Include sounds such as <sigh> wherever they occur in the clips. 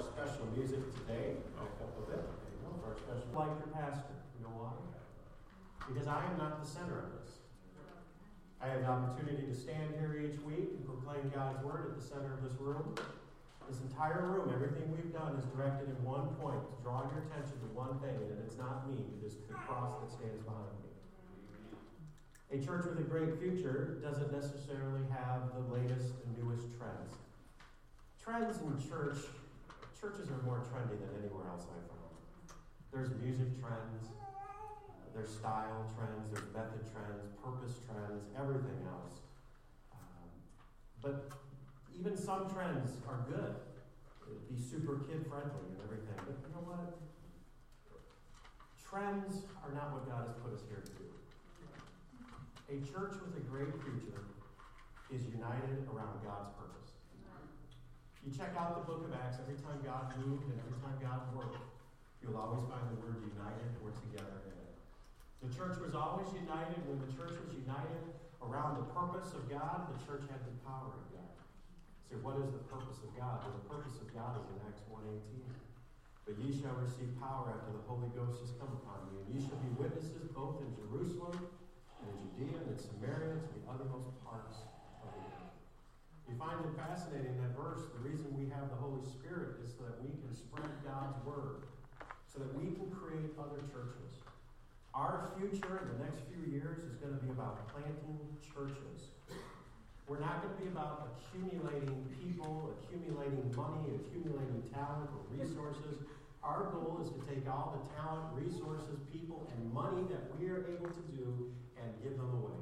our special music today. Back up a bit. There you go, for our special. Like your pastor. You know why? Because I am not the center of this. I have the opportunity to stand here each week and proclaim God's word at the center of this room. This entire room, everything we've done is directed in one point to draw your attention to one thing, and it's not me, it is the cross that stands behind me. A church with a great future doesn't necessarily have the latest and newest trends. Trends in church, churches are more trendy than anywhere else I've found. There's music trends, there's style trends, there's method trends, purpose trends, everything else. Um, but even some trends are good. It'd be super kid friendly and everything. But you know what? Trends are not what God has put us here to do. A church with a great future is united around God's purpose. You check out the book of Acts, every time God moved and every time God worked, you'll always find the word united or together in it. The church was always united. When the church was united around the purpose of God, the church had the power of God. So what is the purpose of God? Well, the purpose of God is in Acts 1.18. But ye shall receive power after the Holy Ghost has come upon you, and ye shall be witnesses both in Jerusalem and in Judea and in Samaria to the uttermost parts of the earth. You find it fascinating that verse. The reason we have the Holy Spirit is so that we can spread God's word, so that we can create other churches. Our future in the next few years is going to be about planting churches. We're not going to be about accumulating people, accumulating money, accumulating talent or resources. Our goal is to take all the talent, resources, people, and money that we are able to do and give them away.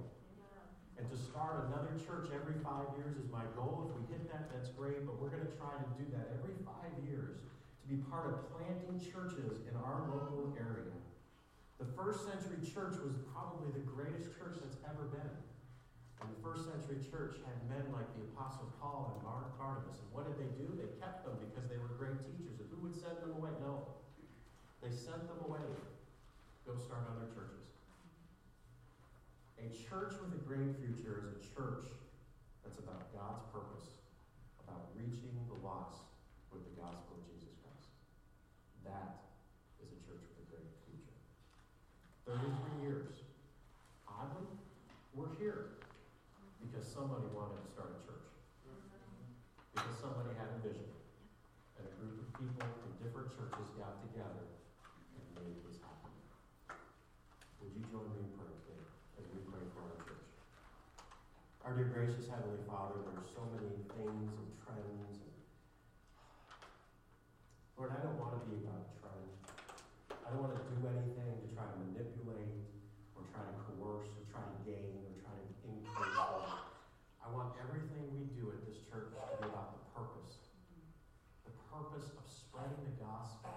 And to start another church every five years is my goal. If we hit that, that's great, but we're going to try to do that every five years to be part of planting churches in our local area. The first century church was probably the greatest church that's ever been. And the first century church had men like the Apostle Paul and Barnabas. And what did they do? They kept them because they were great teachers. And who would send them away? No. They sent them away. To go start other churches. A church with a great future is a church that's about God's purpose, about reaching the lost with the gospel of Jesus Christ. That is a church with a great future. 33 years. Oddly, we're here because somebody wanted to start a church. Because somebody had a vision. And a group of people from different churches got together and made this happen. Would you join me in prayer today as we pray for our church? Our dear gracious Heavenly Father, are so many things and trends. And Lord, I don't want to be about a trend. I don't want to do anything to try to manipulate or try to coerce or try to gain or try to increase. I want everything we do at this church to be about the purpose. The purpose of spreading the gospel.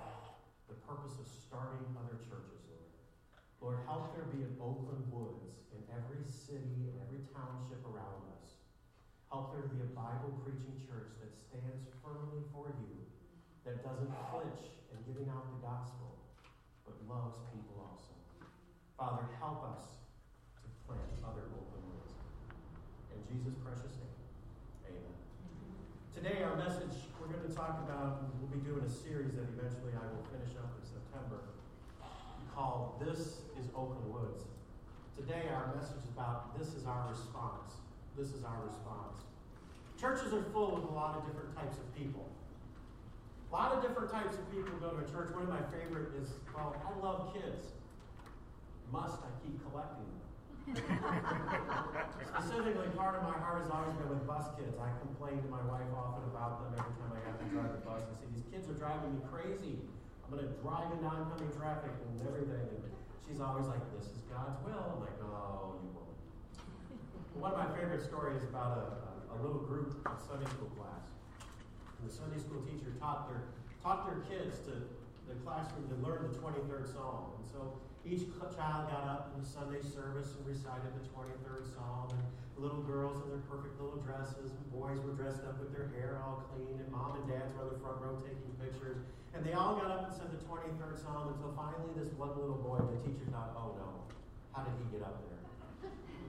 The purpose of starting other churches, Lord. Lord, help there be an Oakland Woods in every city and every township around us. Help there be a Bible preaching church that stands firmly for you, that doesn't flinch in giving out the gospel, but loves people also. Father, help us to plant other Oakland Woods. In Jesus' precious name, amen. Today, our message, we're going to talk about, we'll be doing a series that eventually I will finish up in September called This is Oakland Woods. Today, our message is about this is our response. This is our response. Churches are full of a lot of different types of people. A lot of different types of people go to a church. One of my favorite is, well, I love kids. Must I keep collecting them? <laughs> Specifically, part of my heart has always been with bus kids. I complain to my wife often about them every time I have to drive the bus. I say, These kids are driving me crazy. I'm going to drive in oncoming traffic and everything. And she's always like, This is God's will. I'm like, Oh, you won't. One of my favorite stories is about a, a, a little group of Sunday school class. The Sunday school teacher taught their, taught their kids to the classroom to learn the 23rd Psalm. And so each child got up in the Sunday service and recited the 23rd Psalm. And the little girls in their perfect little dresses, and boys were dressed up with their hair all clean, and mom and dads were in the front row taking pictures. And they all got up and said the 23rd Psalm until finally this one little boy, the teacher thought, oh no, how did he get up there?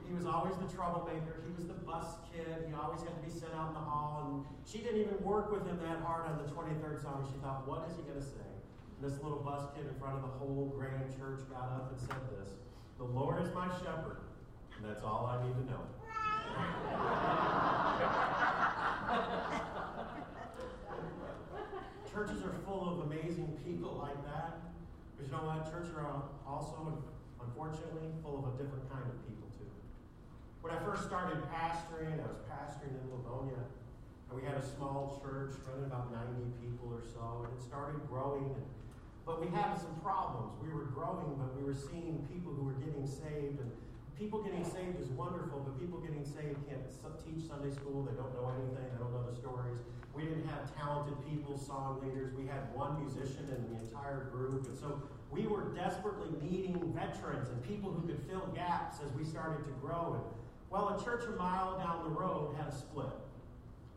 He was always the troublemaker. He was the bus kid. He always had to be sent out in the hall. And she didn't even work with him that hard on the 23rd song. She thought, what is he going to say? And this little bus kid in front of the whole grand church got up and said this The Lord is my shepherd, and that's all I need to know. <laughs> Churches are full of amazing people like that. But you know what? Churches are also, unfortunately, full of a different kind of people. When I first started pastoring, I was pastoring in Livonia, and we had a small church running about 90 people or so, and it started growing. And, but we had some problems. We were growing, but we were seeing people who were getting saved. And people getting saved is wonderful, but people getting saved can't teach Sunday school. They don't know anything, they don't know the stories. We didn't have talented people, song leaders. We had one musician in the entire group. And so we were desperately needing veterans and people who could fill gaps as we started to grow. And well, a church a mile down the road had a split.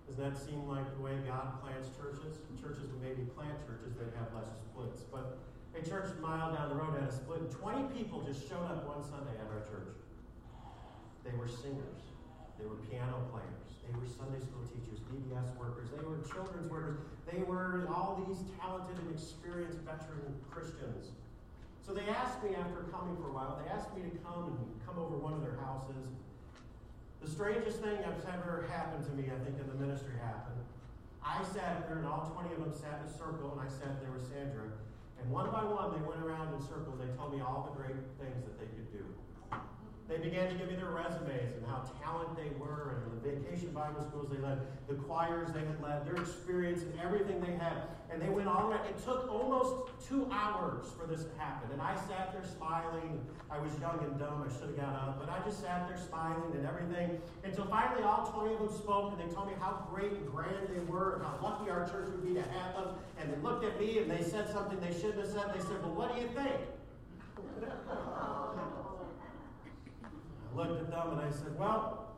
Doesn't that seem like the way God plants churches? Churches would maybe plant churches, they'd have less splits. But a church a mile down the road had a split. 20 people just showed up one Sunday at our church. They were singers. They were piano players. They were Sunday school teachers, VBS workers. They were children's workers. They were all these talented and experienced veteran Christians. So they asked me after coming for a while, they asked me to come and come over one of their houses. The strangest thing that's ever happened to me, I think, in the ministry happened. I sat there, and all 20 of them sat in a circle, and I sat there with Sandra. And one by one, they went around in circles. They told me all the great things that they could do. They began to give me their resumes and how talented they were and the vacation Bible schools they led, the choirs they had led, their experience and everything they had. And they went all. It took almost two hours for this to happen. And I sat there smiling. I was young and dumb. I should have got up. But I just sat there smiling and everything until finally all 20 of them spoke and they told me how great and grand they were and how lucky our church would be to have them. And they looked at me and they said something they shouldn't have said. They said, Well, what do you think? <laughs> looked at them and I said, Well,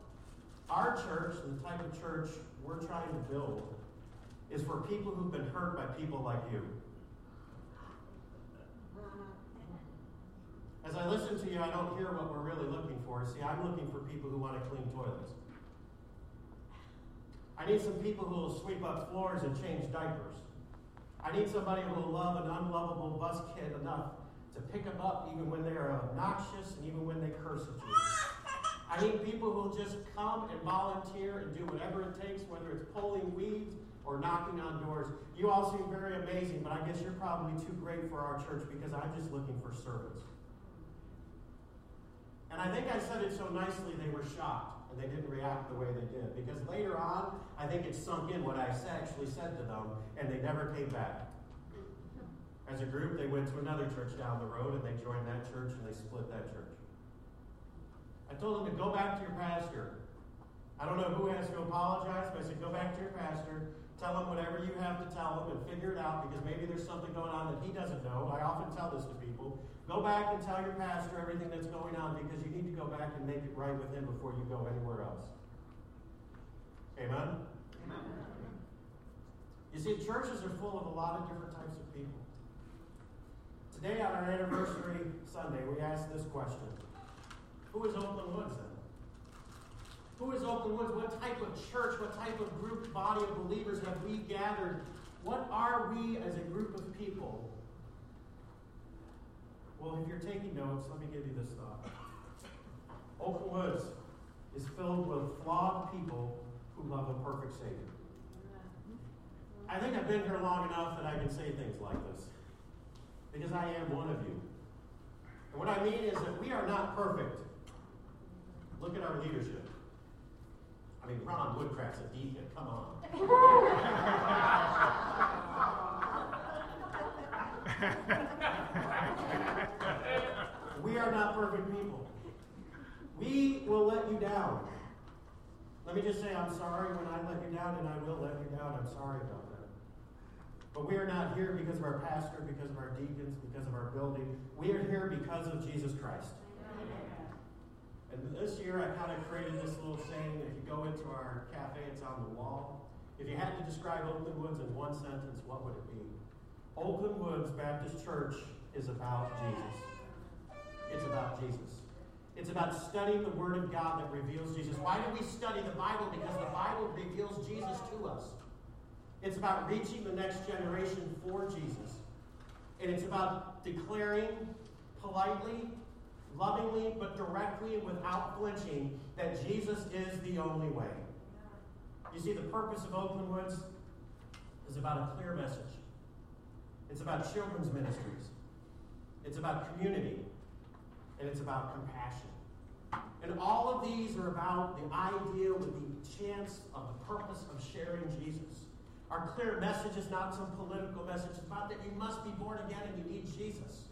our church, the type of church we're trying to build, is for people who've been hurt by people like you. As I listen to you, I don't hear what we're really looking for. See, I'm looking for people who want to clean toilets. I need some people who will sweep up floors and change diapers. I need somebody who will love an unlovable bus kid enough to pick them up even when they're obnoxious and even when they curse at you. I need people who will just come and volunteer and do whatever it takes, whether it's pulling weeds or knocking on doors. You all seem very amazing, but I guess you're probably too great for our church because I'm just looking for servants. And I think I said it so nicely they were shocked and they didn't react the way they did. Because later on, I think it sunk in what I actually said to them, and they never came back. As a group, they went to another church down the road and they joined that church and they split that church. I told them to go back to your pastor. I don't know who has to apologize, but I said, go back to your pastor, tell him whatever you have to tell him, and figure it out because maybe there's something going on that he doesn't know. I often tell this to people. Go back and tell your pastor everything that's going on because you need to go back and make it right with him before you go anywhere else. Amen? Amen. You see, churches are full of a lot of different types of people. Today, on our anniversary Sunday, we ask this question who is Oakland Woods then? Who is Oakland Woods? What type of church, what type of group, body of believers have we gathered? What are we as a group of people? Well, if you're taking notes, let me give you this thought. Oakland Woods is filled with flawed people who love a perfect Savior. I think I've been here long enough that I can say things like this because I am one of you. And what I mean is that we are not perfect. Look at our leadership. I mean, Ron Woodcraft's a deacon. Come on. <laughs> we are not perfect people. We will let you down. Let me just say, I'm sorry when I let you down, and I will let you down. I'm sorry about that. But we are not here because of our pastor, because of our deacons, because of our building. We are here because of Jesus Christ. And this year I kind of created this little saying. If you go into our cafe, it's on the wall. If you had to describe Oakland Woods in one sentence, what would it be? Oakland Woods Baptist Church is about Jesus. It's about Jesus. It's about studying the Word of God that reveals Jesus. Why do we study the Bible? Because the Bible reveals Jesus to us. It's about reaching the next generation for Jesus. And it's about declaring politely, lovingly, but directly and without flinching that Jesus is the only way. You see, the purpose of Oakland Woods is about a clear message. It's about children's ministries. It's about community. And it's about compassion. And all of these are about the idea with the chance of the purpose of sharing Jesus. Our clear message is not some political message. It's about that you must be born again and you need Jesus.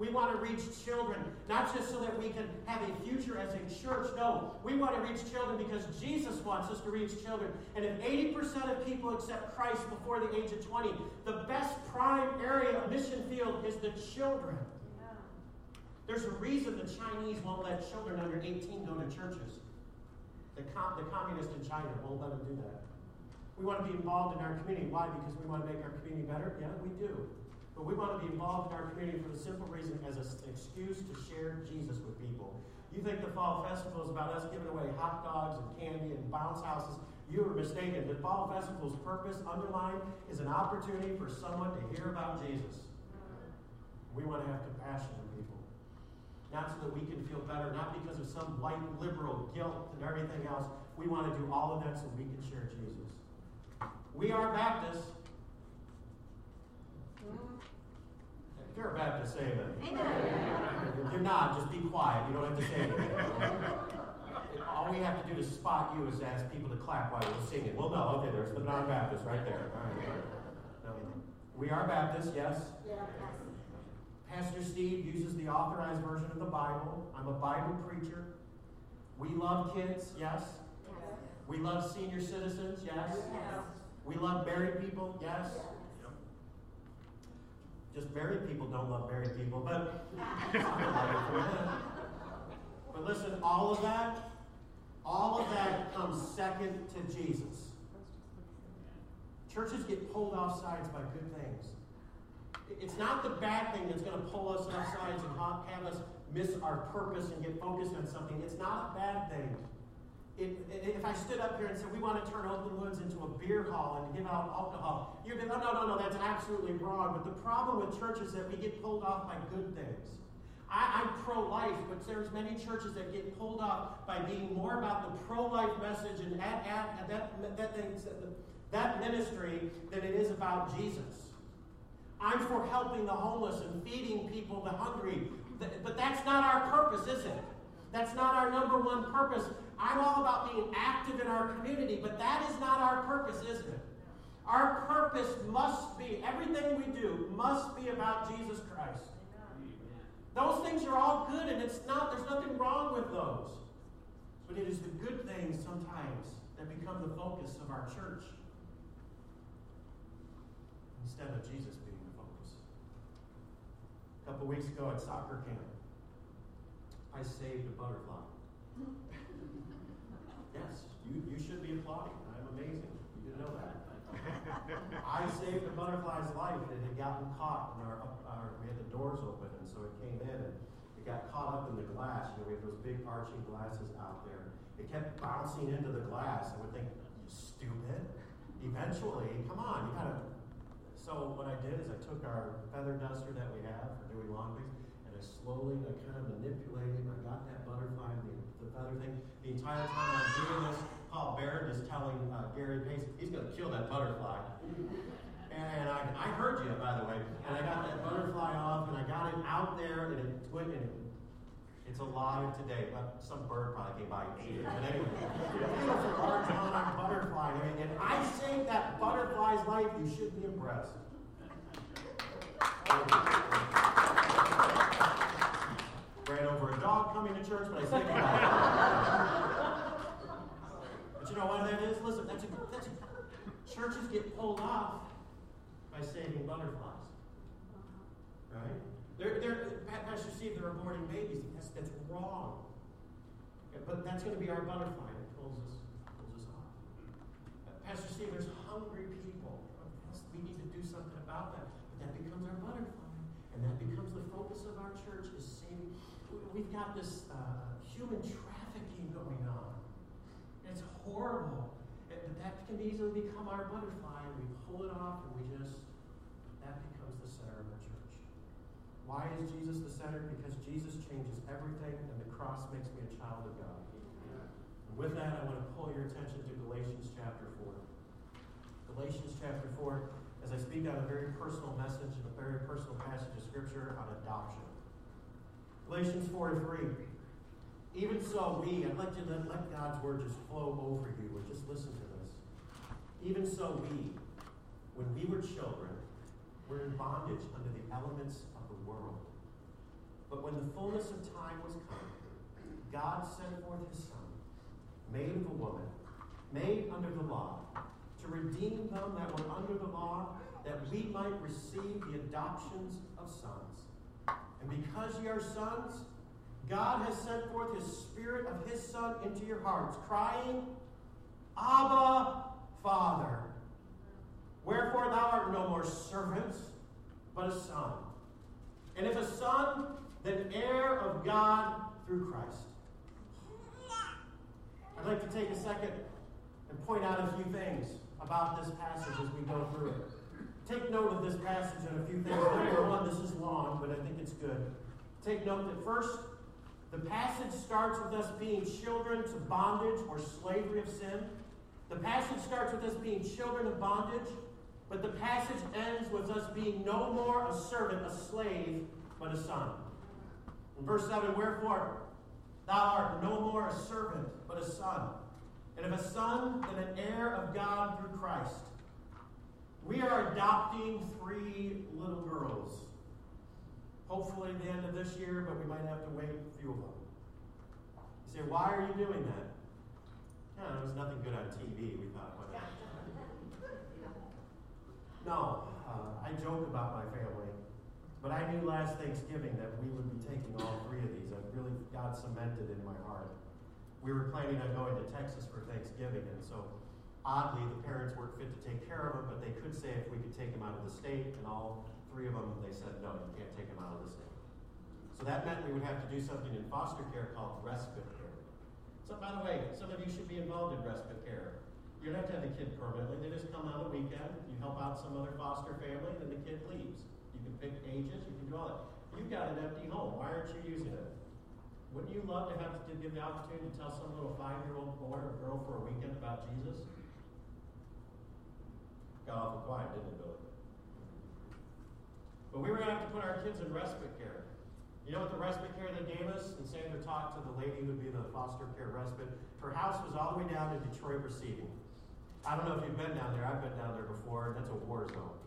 We want to reach children, not just so that we can have a future as a church. No, we want to reach children because Jesus wants us to reach children. And if 80% of people accept Christ before the age of 20, the best prime area of mission field is the children. There's a reason the Chinese won't let children under 18 go to churches. The, com- the communists in China won't let them do that. We want to be involved in our community. Why? Because we want to make our community better? Yeah, we do. But we want to be involved in our community for the simple reason as an excuse to share Jesus with people. You think the Fall Festival is about us giving away hot dogs and candy and bounce houses? You are mistaken. The Fall Festival's purpose, underlined, is an opportunity for someone to hear about Jesus. We want to have compassion with people. Not so that we can feel better, not because of some white liberal guilt and everything else. We want to do all of that so we can share Jesus. We are Baptists. If you're a Baptist, say amen. If you're not, just be quiet. You don't have to say anything. All we have to do to spot you is ask people to clap while we're singing. Well, no, okay, there's the non Baptist right there. All right. No. We are Baptists, yes? Yeah. Pastor Steve uses the authorized version of the Bible. I'm a Bible preacher. We love kids, yes? We love senior citizens, yes? We love married people, yes? Just married people don't love married people, but <laughs> but listen, all of that, all of that comes second to Jesus. Churches get pulled off sides by good things. It's not the bad thing that's going to pull us off sides and have us miss our purpose and get focused on something. It's not a bad thing. If I stood up here and said, we want to turn Oakland Woods into a beer hall and give out alcohol, you'd be like, no, no, no, that's absolutely wrong. But the problem with churches is that we get pulled off by good things. I, am pro-life, but there's many churches that get pulled off by being more about the pro-life message and at, at, at that, that, that ministry than it is about Jesus. I'm for helping the homeless and feeding people, the hungry. But that's not our purpose, is it? That's not our number one purpose. I'm all about being active in our community, but that is not our purpose, is it? Our purpose must be, everything we do must be about Jesus Christ. Those things are all good, and it's not, there's nothing wrong with those. But it is the good things sometimes that become the focus of our church instead of Jesus being the focus. A couple weeks ago at soccer camp, I saved a butterfly. Yes, you, you should be applauding. I'm amazing. You didn't know that. <laughs> I saved a butterfly's life. It had gotten caught and our, our, we had the doors open, and so it came in and it got caught up in the glass. You know, we have those big arching glasses out there. It kept bouncing into the glass. I would think, you stupid. Eventually, come on, you gotta. So what I did is I took our feather duster that we have for doing laundry, and I slowly, I kind of manipulated, I got that butterfly, the, the feather thing. The entire time I'm doing this, Paul Barrett is telling uh, Gary Pace, he's going to kill that butterfly. And I, I heard you, by the way. And I got that butterfly off, and I got it out there, and it went, and it, it's alive today. But some bird probably came by and ate it. But anyway, beautiful large monarch butterfly. I mean, and I saved that butterfly's life. You should be impressed. Ran over a dog coming to church, but I saved it. but you know what that is? Listen, that's a, that's a, churches get pulled off by saving butterflies. Right? They're, they're, Pastor Steve, they're aborting babies. That's, that's wrong. But that's going to be our butterfly that pulls us, pulls us off. Pastor Steve, there's hungry people. We need to do something about that. But that becomes our butterfly. And that becomes the focus of our church is we've got this uh, human trafficking going on. It's horrible. But that can easily become our butterfly. and We pull it off and we just, that becomes the center of our church. Why is Jesus the center? Because Jesus changes everything and the cross makes me a child of God. And with that, I want to pull your attention to Galatians chapter 4. Galatians chapter 4, as I speak out a very personal message and a very personal passage of Scripture on adoption. Galatians 4 3. Even so, we, I'd like you to let God's word just flow over you and just listen to this. Even so, we, when we were children, were in bondage under the elements of the world. But when the fullness of time was come, God sent forth his Son, made of a woman, made under the law, to redeem them that were under the law, that we might receive the adoptions of sons. And because ye are sons, God has sent forth his Spirit of his Son into your hearts, crying, Abba, Father. Wherefore thou art no more servant, but a son. And if a son, then heir of God through Christ. I'd like to take a second and point out a few things about this passage as we go through it. Take note of this passage and a few things. Number one, this is long, but I think it's good. Take note that first, the passage starts with us being children to bondage or slavery of sin. The passage starts with us being children of bondage, but the passage ends with us being no more a servant, a slave, but a son. In verse 7, wherefore thou art no more a servant, but a son. And if a son, then an heir of God through Christ. We are adopting three little girls hopefully the end of this year, but we might have to wait a few of them. You say, why are you doing that? Yeah, there was nothing good on TV. We thought, whatever. no, uh, I joke about my family, but I knew last Thanksgiving that we would be taking all three of these. I really got cemented in my heart. We were planning on going to Texas for Thanksgiving, and so oddly, the parents weren't fit to take care of them, but they could say if we could take them out of the state and all three of them, they said, no, you can't take them out of the state. So that meant we would have to do something in foster care called respite care. So, by the way, some of you should be involved in respite care. You don't have to have the kid permanently. They just come on the weekend, you help out some other foster family, then the kid leaves. You can pick ages, you can do all that. You've got an empty home. Why aren't you using it? Wouldn't you love to have to give the opportunity to tell some little five-year-old boy or girl for a weekend about Jesus? Got awful quiet, didn't it, Billy? But we were going to have to put our kids in respite care. You know what the respite care they gave us? And Sandra talked to the lady who would be the foster care respite. Her house was all the way down to Detroit receiving. I don't know if you've been down there. I've been down there before. That's a war zone.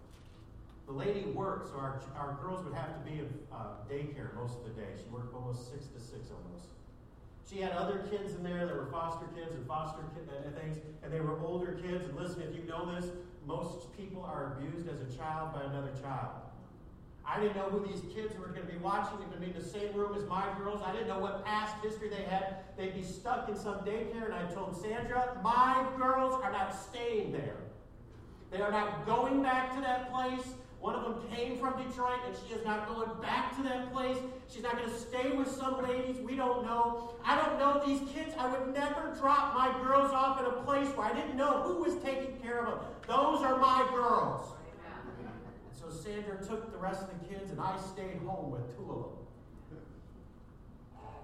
The lady worked, so our, our girls would have to be in uh, daycare most of the day. She worked almost six to six almost. She had other kids in there that were foster kids and foster kid, uh, things, and they were older kids. And listen, if you know this, most people are abused as a child by another child. I didn't know who these kids were going to be watching. They're going to be in the same room as my girls. I didn't know what past history they had. They'd be stuck in some daycare, and I told Sandra, my girls are not staying there. They are not going back to that place. One of them came from Detroit, and she is not going back to that place. She's not going to stay with some ladies. We don't know. I don't know these kids. I would never drop my girls off at a place where I didn't know who was taking care of them. Those are my girls. So Sandra took the rest of the kids, and I stayed home with two of them.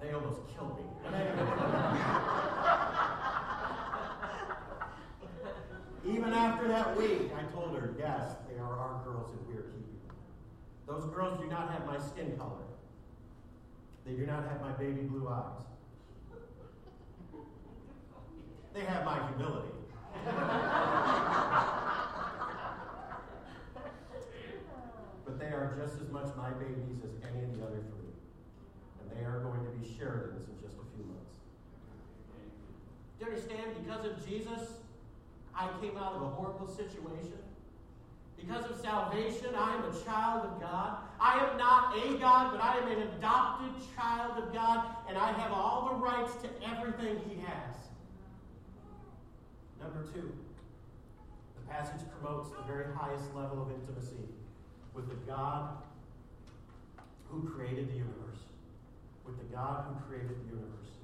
They almost killed me. <laughs> Even after that week, I told her, yes, are our girls are keeping them. Those girls do not have my skin color. They do not have my baby blue eyes. They have my humility. but they are just as much my babies as any of the other three. And they are going to be Sheridan's in just a few months. Do you understand? Because of Jesus, I came out of a horrible situation. Because of salvation, I am a child of God. I am not a God, but I am an adopted child of God, and I have all the rights to everything He has. Number two, the passage promotes the very highest level of intimacy with the God who created the universe, with the God who created the universe.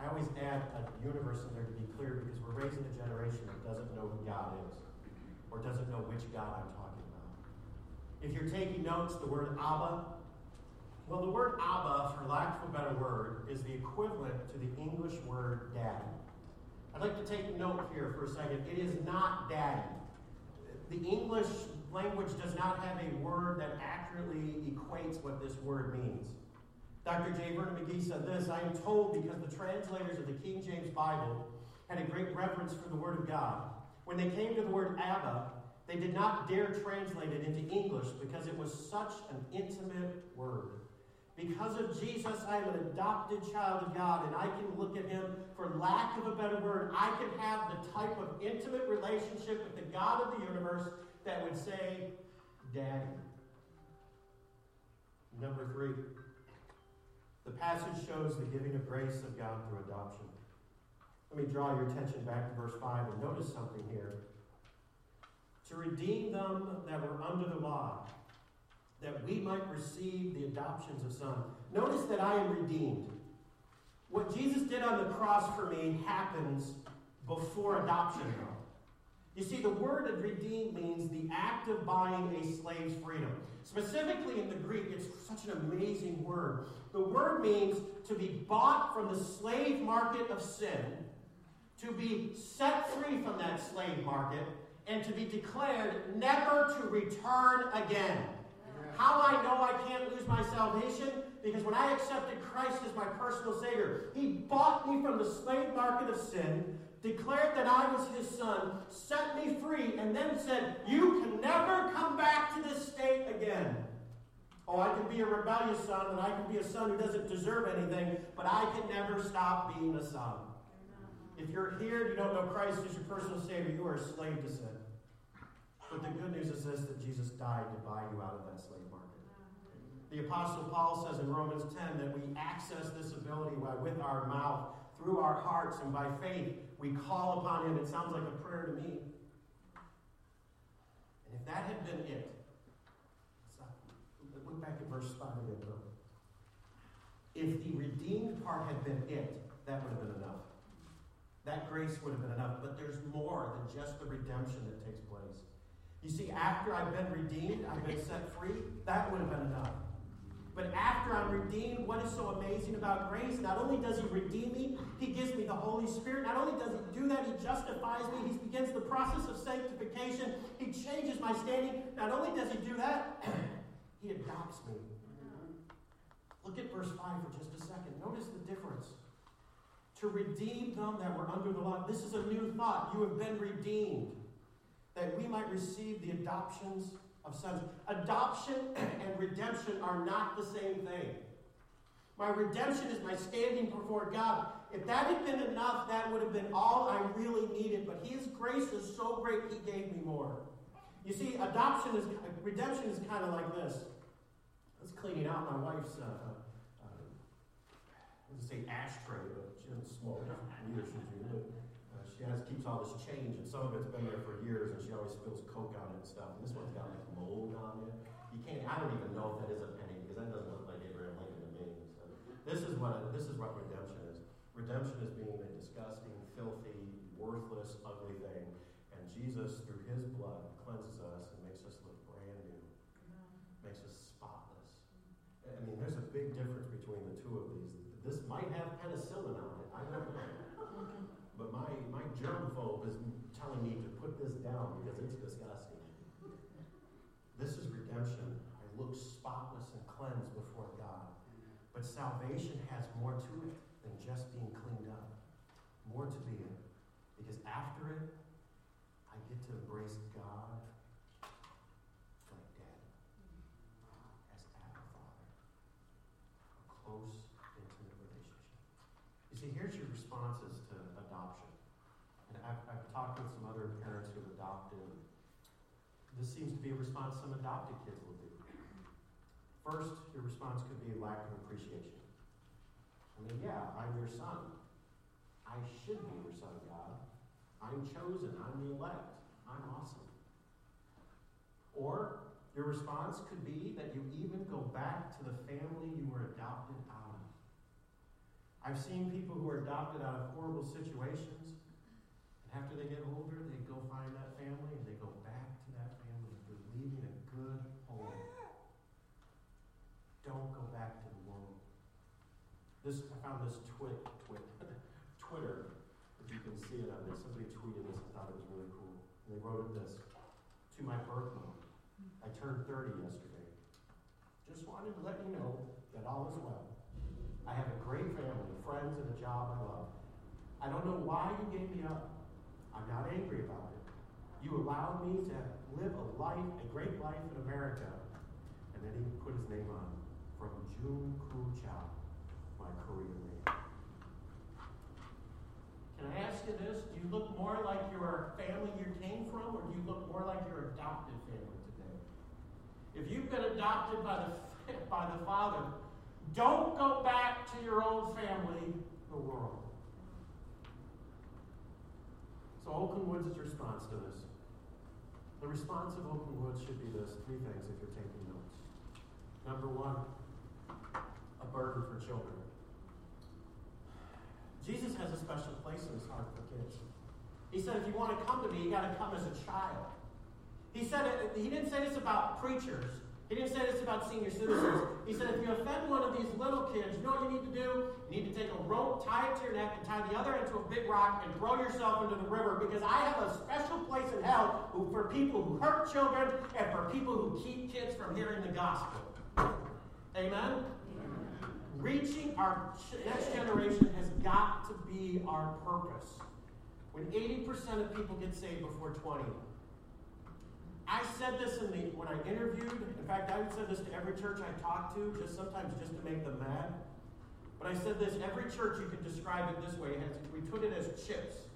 I always add a universe in there to be clear because we're raising a generation that doesn't know who God is or doesn't know which God I'm talking about. If you're taking notes, the word Abba, well, the word Abba, for lack of a better word, is the equivalent to the English word daddy. I'd like to take note here for a second. It is not daddy. The English language does not have a word that accurately equates what this word means. Dr. J. Vernon McGee said this I am told because the translators of the King James Bible had a great reverence for the Word of God. When they came to the word Abba, they did not dare translate it into English because it was such an intimate word. Because of Jesus, I am an adopted child of God, and I can look at him, for lack of a better word, I can have the type of intimate relationship with the God of the universe that would say, Daddy. Number three, the passage shows the giving of grace of God through adoption. Let me draw your attention back to verse 5 and notice something here. To redeem them that were under the law, that we might receive the adoptions of sons. Notice that I am redeemed. What Jesus did on the cross for me happens before adoption, though. You see, the word of redeem means the act of buying a slave's freedom. Specifically in the Greek, it's such an amazing word. The word means to be bought from the slave market of sin, to be set free from that slave market, and to be declared never to return again. How I know I can't lose my salvation? Because when I accepted Christ as my personal Savior, He bought me from the slave market of sin, declared that I was His Son, set me free, and then said, You can never come back to this state again. Oh, I can be a rebellious son, and I can be a son who doesn't deserve anything, but I can never stop being a son. If you're here and you don't know Christ as your personal Savior, you are a slave to sin. But the good news is this that Jesus died to buy you out of that slave market. The Apostle Paul says in Romans 10 that we access this ability by with our mouth, through our hearts, and by faith, we call upon Him. It sounds like a prayer to me. And if that had been it, look back at verse 5 again. If the redeemed part had been it, that would have been enough. That grace would have been enough. But there's more than just the redemption that takes place. You see, after I've been redeemed, I've been set free, that would have been enough. But after I'm redeemed, what is so amazing about grace? Not only does He redeem me, He gives me the Holy Spirit. Not only does He do that, He justifies me. He begins the process of sanctification. He changes my standing. Not only does He do that, <clears throat> He adopts me. Look at verse 5 for just a second. Notice the difference. To redeem them that were under the law. This is a new thought. You have been redeemed that we might receive the adoptions of sons. Adoption <clears throat> and redemption are not the same thing. My redemption is my standing before God. If that had been enough, that would have been all I really needed. But His grace is so great, He gave me more. You see, adoption is redemption is kind of like this. I was cleaning out my wife's, uh, say ashtray, but she doesn't smoke. <laughs> Neither should uh, you she has keeps all this change, and some of it's been there for years, and she always spills coke on it and stuff. And this one's got like mold on it. You can't. I don't even know if that is a penny because that doesn't look like Abraham Lincoln to me. So this is what this is what redemption is. Redemption is being a disgusting, filthy, worthless, ugly thing, and Jesus, through His blood, cleanses us and makes us look brand new, makes us spotless. I mean, there's a big difference between the two of these. This might have penicillin on it. I don't know. But my, my germphobe is telling me to put this down because it's disgusting. This is redemption. I look spotless and cleansed before God. But salvation has more to it than just being cleaned up. More to be it. Because after it, I get to embrace God like Dad, as Abba Father. A close, intimate relationship. You see, here's your responses I've, I've talked with some other parents who've adopted. This seems to be a some adopted kids will do. First, your response could be lack of appreciation. I mean, yeah, I'm your son. I should be your son, God. I'm chosen. I'm the elect. I'm awesome. Or your response could be that you even go back to the family you were adopted out of. I've seen people who are adopted out of horrible situations, and after they get older, they go find that family and they go back to that family. They're leaving a good home. Don't go back to the world. This I found this twit twit <laughs> Twitter. If you can see it on there, somebody tweeted this. I thought it was really cool. And they wrote it this: "To my birth month, hmm. I turned 30 yesterday. Just wanted to let you know that all is well. I have a great family, friends, and a job I love. I don't know why you gave me up. I'm not angry about it. You allowed me to live a life, a great life in America. And then he put his name on from June Ku Chow, my name. Can I ask you this? Do you look more like your family you came from, or do you look more like your adopted family today? If you've been adopted by the, <laughs> by the Father, don't go back to your old family, the world. So Oakland Woods' response to this. The response of Oakland Woods should be this three things if you're taking notes. Number one, a burden for children. Jesus has a special place in his heart for kids. He said, if you want to come to me, you got to come as a child. He said it, he didn't say this about preachers. He didn't say this about senior citizens. He said, if you offend one of these little kids, you know what you need to do? You need to take a rope, tie it to your neck, and tie the other end to a big rock and throw yourself into the river because I have a special place in hell for people who hurt children and for people who keep kids from hearing the gospel. Amen? Reaching our next generation has got to be our purpose. When 80% of people get saved before 20, I said this in the when I interviewed. In fact, I say this to every church I talked to, just sometimes just to make them mad. But I said this: every church you could describe it this way. We put it as chips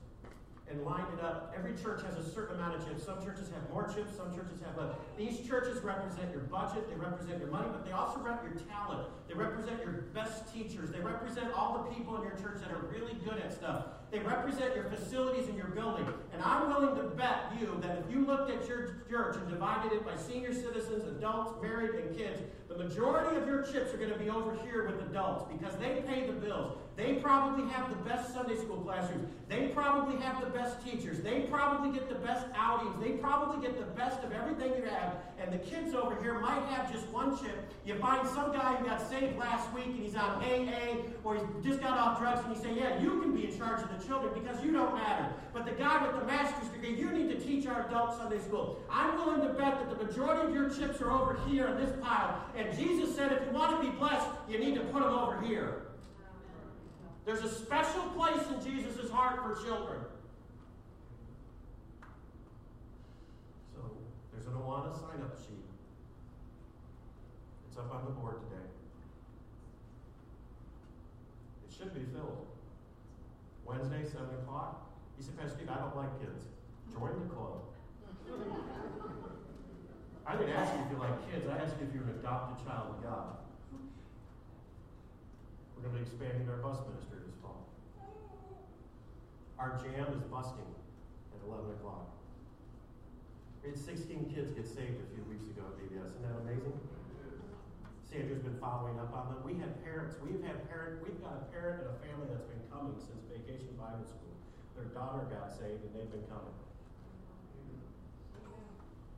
and lined it up. Every church has a certain amount of chips. Some churches have more chips, some churches have less. These churches represent your budget, they represent your money, but they also represent your talent. They represent your best teachers. They represent all the people in your church that are really good at stuff. They represent your facilities and your building. And I'm willing to bet you that if you looked at your church and divided it by senior citizens, adults, married, and kids, the majority of your chips are going to be over here with adults because they pay the bills. They probably have the best Sunday school classrooms. They probably have the best teachers. They probably get the best outings. They probably get the best of everything you have. And the kids over here might have just one chip. You find some guy who got saved last week and he's on AA or he's just got off drugs and you say, Yeah, you can be in charge of the children because you don't matter. But the guy with the master's degree, you need to teach our adult Sunday school. I'm willing to bet that the majority of your chips are over here in this pile. And Jesus said, if you want to be blessed, you need to put them over here. There's a special place in Jesus' heart for children. So there's an Awana sign up sheet. It's up on the board today. It should be filled. Wednesday, 7 o'clock. He said, Pastor Steve, I don't like kids. Join the club. I didn't ask you if you like kids, I asked you if you're an adopted child of God. We're going to be expanding our bus ministry this fall. Our jam is busting at 11 o'clock. We had 16 kids get saved a few weeks ago at VBS. Isn't that amazing? Sandra's been following up on them. We had parents, we've had parent, we've got a parent and a family that's been coming since Vacation Bible School. Their daughter got saved and they've been coming.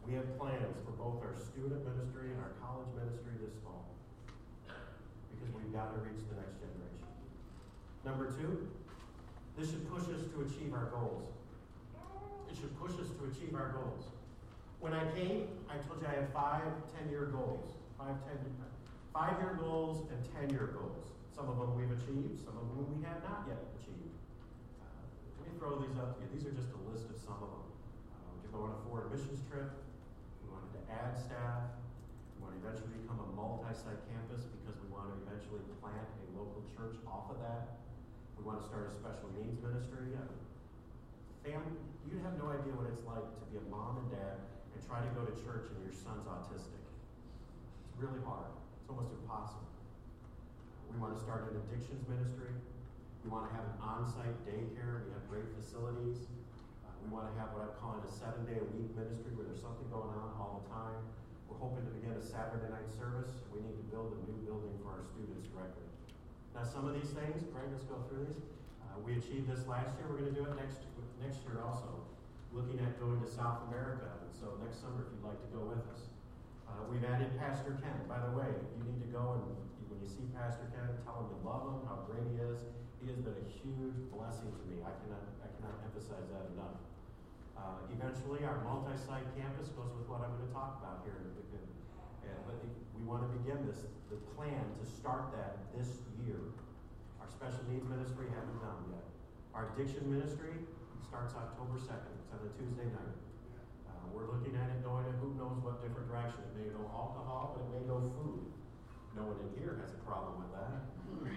We have plans for both our student ministry and our college ministry this fall because we've got to reach the next generation. Number two, this should push us to achieve our goals. It should push us to achieve our goals. When I came, I told you I had five 10 year goals. Five 10 five year goals and 10 year goals. Some of them we've achieved, some of them we have not yet achieved. Uh, let me throw these up. These are just a list of some of them. Uh, to go on a foreign missions trip, we add staff, we want to eventually become a multi-site campus because we want to eventually plant a local church off of that. We want to start a special needs ministry. Uh, fam, you'd have no idea what it's like to be a mom and dad and try to go to church and your son's autistic. It's really hard. It's almost impossible. We want to start an addictions ministry. We want to have an on-site daycare. We have great facilities. We want to have what I'm calling a seven-day-a-week ministry where there's something going on all the time. We're hoping to begin a Saturday night service. We need to build a new building for our students directly. Now, some of these things, Greg, let's go through these. Uh, we achieved this last year. We're going to do it next next year also. Looking at going to South America. And so next summer, if you'd like to go with us. Uh, we've added Pastor Ken. By the way, you need to go and when you see Pastor Ken, tell him you love him, how great he is. He has been a huge blessing to me. I cannot, I cannot emphasize that enough. Uh, eventually, our multi-site campus goes with what I'm going to talk about here in. And, we want to begin this, the plan to start that this year. Our special needs ministry haven't done yet. Our addiction ministry starts October 2nd. It's on a Tuesday night. Uh, we're looking at it going in who knows what different direction. It may go alcohol, but it may go food. No one in here has a problem with that. <laughs>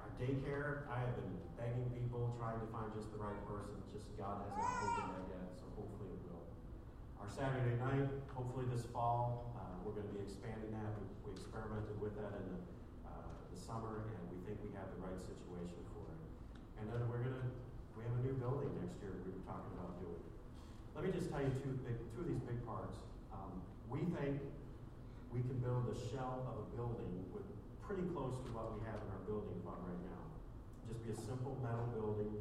Our daycare, I have been begging people, trying to find just the right person. Just God hasn't opened that yet, so hopefully it will. Our Saturday night, hopefully this fall, uh, we're going to be expanding that. We, we experimented with that in the, uh, the summer, and we think we have the right situation for it. And then we're going to, we have a new building next year we were talking about doing. Let me just tell you two, big, two of these big parts. Um, we think we can build the shell of a building with pretty close to what we have in our building fund right now. Just be a simple metal building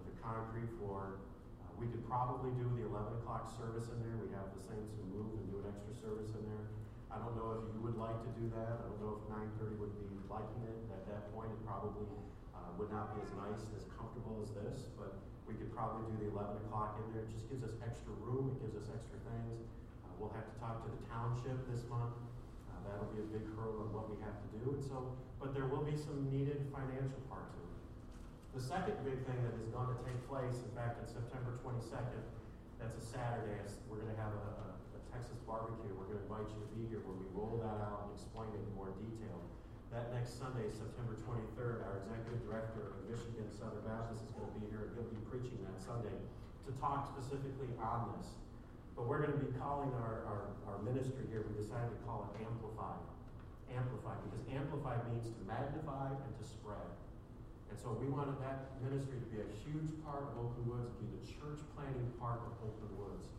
with a concrete floor. Uh, we could probably do the 11 o'clock service in there. We have the saints who move and do an extra service in there. I don't know if you would like to do that. I don't know if 9:30 would be liking it. At that point, it probably uh, would not be as nice, as comfortable as this, but we could probably do the 11 o'clock in there. It just gives us extra room. It gives us extra things. Uh, we'll have to talk to the township this month. That'll be a big hurdle on what we have to do. And so, but there will be some needed financial part to it. The second big thing that is going to take place, in fact, on September 22nd, that's a Saturday, we're going to have a, a, a Texas barbecue. We're going to invite you to be here when we roll that out and explain it in more detail. That next Sunday, September 23rd, our executive director of Michigan Southern Baptist is going to be here and he'll be preaching that Sunday to talk specifically on this. But we're going to be calling our, our, our ministry here, we decided to call it Amplify. Amplify, because amplify means to magnify and to spread. And so we wanted that ministry to be a huge part of Oakland Woods, to be the church planting part of Oakland Woods.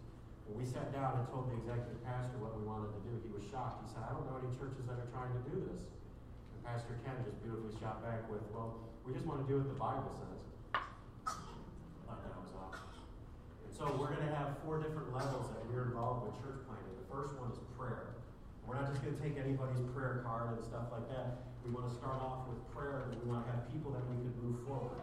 When we sat down and told the executive pastor what we wanted to do, he was shocked. He said, I don't know any churches that are trying to do this. And Pastor Ken just beautifully shot back with, well, we just want to do what the Bible says. thought that was awesome. And so we're going to have four different levels that we're involved with church planting. The first one is prayer. We're not just going to take anybody's prayer card and stuff like that. We want to start off with prayer, and we want to have people that we can move forward.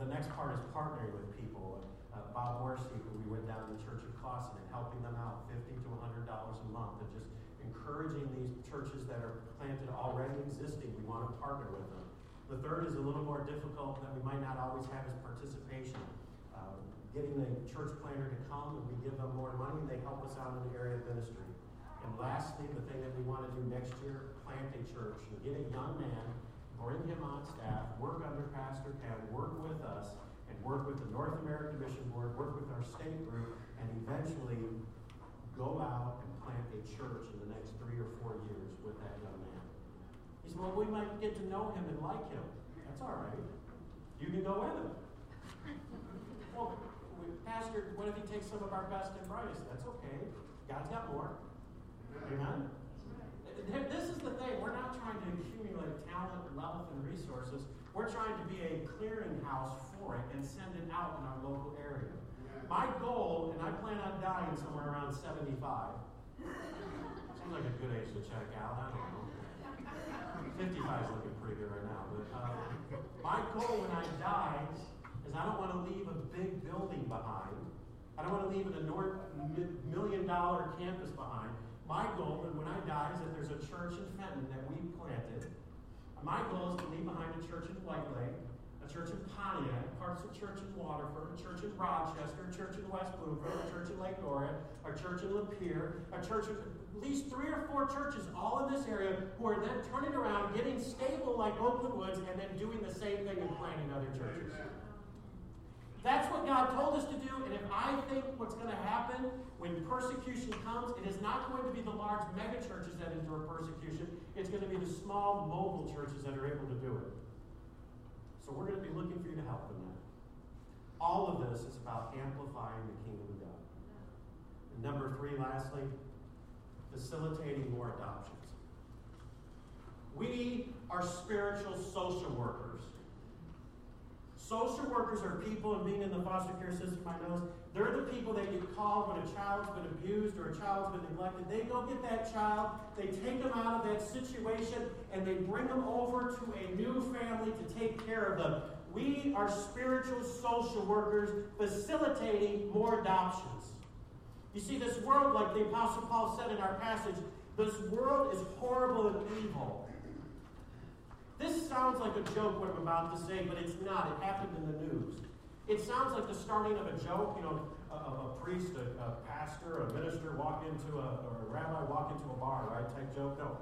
The next part is partnering with people. Uh, Bob Morrissey, who we went down to the Church of Clawson and helping them out, fifty to hundred dollars a month, and just encouraging these churches that are planted already existing. We want to partner with them. The third is a little more difficult that we might not always have is participation. Getting the church planter to come and we give them more money and they help us out in the area of ministry. And lastly, the thing that we want to do next year, plant a church and get a young man, bring him on staff, work under Pastor Ken, work with us, and work with the North American Mission Board, work with our state group, and eventually go out and plant a church in the next three or four years with that young man. He said, Well, we might get to know him and like him. That's all right. You can go with him. well, we, Pastor, what if he takes some of our best and brightest? That's okay. God's got more. Amen? This is the thing. We're not trying to accumulate talent, wealth, and resources. We're trying to be a clearinghouse for it and send it out in our local area. My goal, and I plan on dying somewhere around 75. Seems like a good age to check out. I don't know. 55 is looking pretty good right now. But uh, my goal when I die I don't want to leave a big building behind. I don't want to leave an enormous million dollar campus behind. My goal when I die is that there's a church in Fenton that we planted. My goal is to leave behind a church in White Lake a church in Pontiac, parts of church in Waterford, a church in Rochester, a church in West Bloomfield, a church in Lake Orion, a church in Lapeer, a church in at least three or four churches all in this area who are then turning around, getting stable like Oakland Woods, and then doing the same thing and planting other churches. That's what God told us to do, and if I think what's going to happen when persecution comes, it is not going to be the large mega churches that endure persecution. It's going to be the small mobile churches that are able to do it. So we're going to be looking for you to help in that. All of this is about amplifying the kingdom of God. And number three, lastly, facilitating more adoptions. We are spiritual social workers. Social workers are people, and being in the foster care system, I know they're the people that get called when a child's been abused or a child's been neglected. They go get that child, they take them out of that situation, and they bring them over to a new family to take care of them. We are spiritual social workers facilitating more adoptions. You see, this world, like the Apostle Paul said in our passage, this world is horrible and evil. This sounds like a joke, what I'm about to say, but it's not. It happened in the news. It sounds like the starting of a joke, you know, a, a priest, a, a, pastor, a minister walk into a, or a rabbi walk into a bar, right? Type joke. No.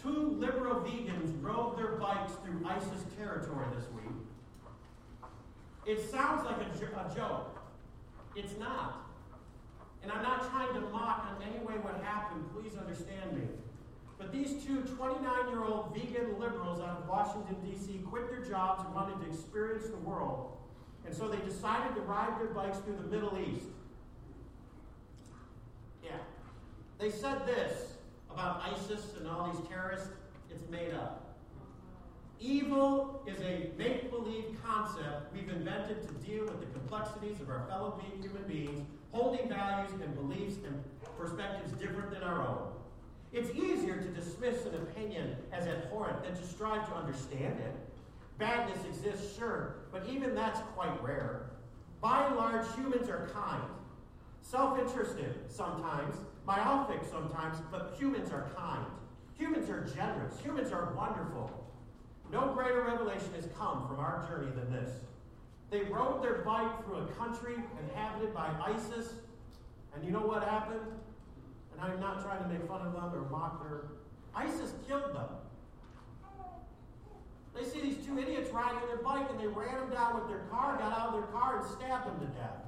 Two liberal vegans rode their bikes through ISIS territory this week. It sounds like a, a joke. It's not. And I'm not trying to mock in any way what happened. Please understand me. But these two 29 year old vegan liberals out of Washington, D.C., quit their jobs and wanted to experience the world. And so they decided to ride their bikes through the Middle East. Yeah. They said this about ISIS and all these terrorists it's made up. Evil is a make believe concept we've invented to deal with the complexities of our fellow human beings, holding values and beliefs and perspectives different than our own. It's easier to dismiss an opinion as abhorrent than to strive to understand it. Badness exists, sure, but even that's quite rare. By and large, humans are kind, self interested sometimes, myopic sometimes, but humans are kind. Humans are generous. Humans are wonderful. No greater revelation has come from our journey than this. They rode their bike through a country inhabited by ISIS, and you know what happened? And I'm not trying to make fun of them or mock their. ISIS killed them. They see these two idiots riding their bike and they ran them down with their car, got out of their car, and stabbed them to death.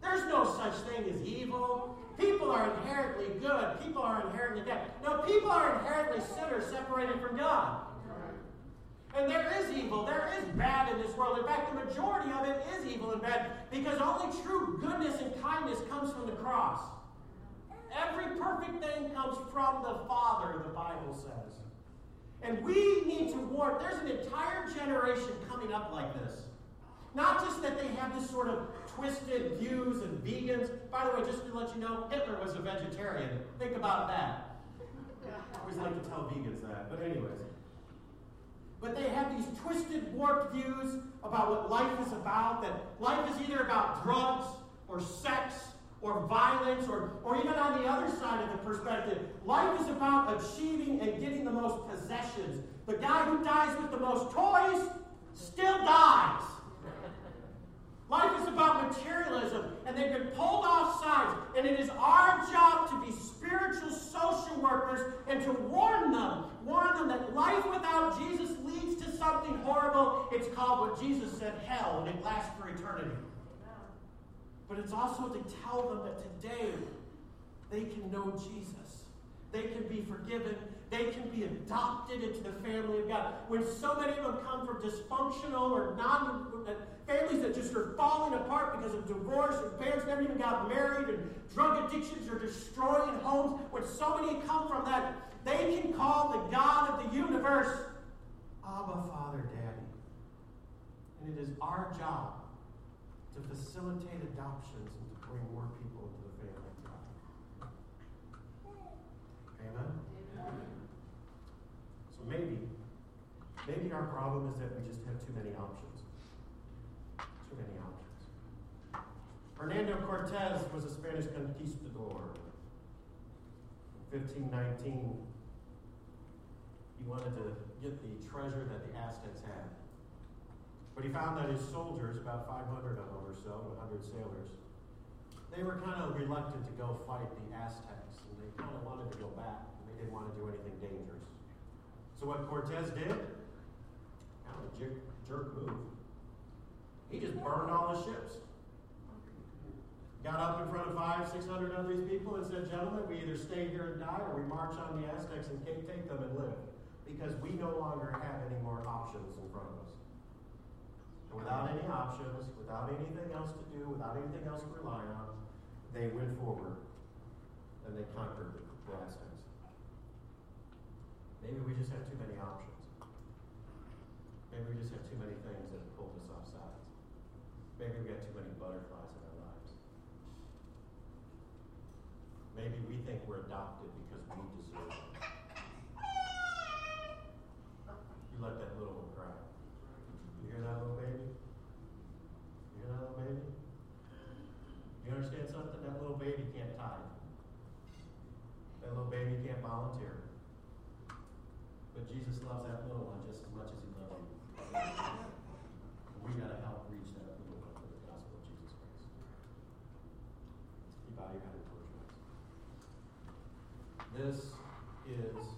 There's no such thing as evil. People are inherently good. People are inherently bad. No, people are inherently sinners separated from God. And there is evil. There is bad in this world. In fact, the majority of it is evil and bad because only true goodness and kindness comes from the cross. Every perfect thing comes from the Father, the Bible says. And we need to warn, there's an entire generation coming up like this. Not just that they have this sort of twisted views and vegans. By the way, just to let you know, Hitler was a vegetarian. Think about that. I always like to tell vegans that, but anyways. But they have these twisted, warped views about what life is about, that life is either about drugs or sex or violence, or, or even on the other side of the perspective. Life is about achieving and getting the most possessions. The guy who dies with the most toys still dies. Life is about materialism, and they've been pulled off sides. And it is our job to be spiritual social workers and to warn them, warn them that life without Jesus leads to something horrible. It's called what Jesus said hell, and it lasts for eternity. But it's also to tell them that today they can know Jesus. They can be forgiven. They can be adopted into the family of God. When so many of them come from dysfunctional or non families that just are falling apart because of divorce, or parents never even got married, and drug addictions are destroying homes, when so many come from that, they can call the God of the universe Abba, Father, Daddy. And it is our job to facilitate adoptions and to bring more people into the family of God. Amen? Amen? So maybe, maybe our problem is that we just have too many options. Too many options. Hernando Cortez was a Spanish conquistador. In 1519, he wanted to get the treasure that the Aztecs had. But he found that his soldiers, about 500 of them or so, 100 sailors, they were kind of reluctant to go fight the Aztecs, and they kind of wanted to go back. And they didn't want to do anything dangerous. So what Cortez did, kind of a jerk, jerk move. He just burned all the ships. Got up in front of five, six hundred of these people and said, Gentlemen, we either stay here and die or we march on the Aztecs and take them and live. Because we no longer have any more options in front of us without any options, without anything else to do, without anything else to rely on, they went forward and they conquered the Aztecs. Maybe we just have too many options. Maybe we just have too many things that have pulled us off sides. Maybe we got too many butterflies in our lives. Maybe we think we're adopted because we deserve it. You let that little one cry. You hear that little baby? You hear that little baby? You understand something? That little baby can't tithe. That little baby can't volunteer. But Jesus loves that little one just as much as he loves you. We gotta help reach that little one with the gospel of Jesus Christ. You bow your head and close your eyes. This is